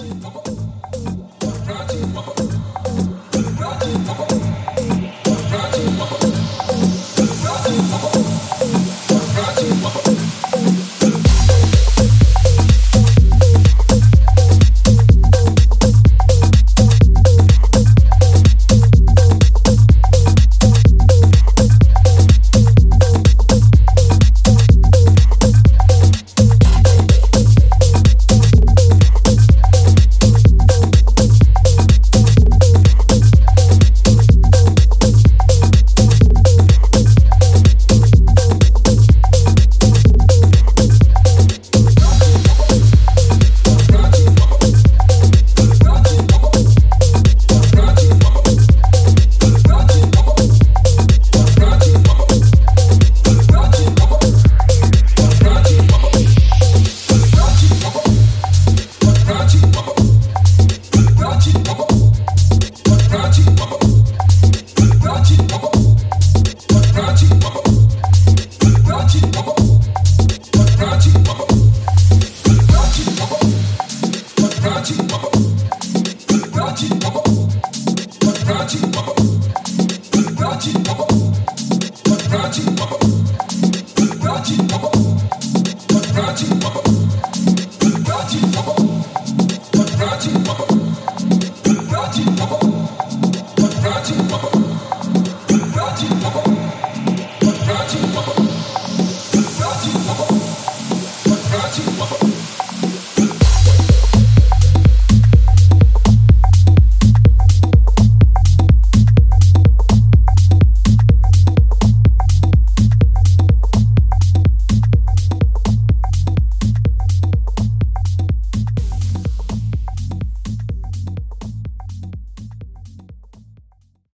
Thank you. Rachi, Rachi,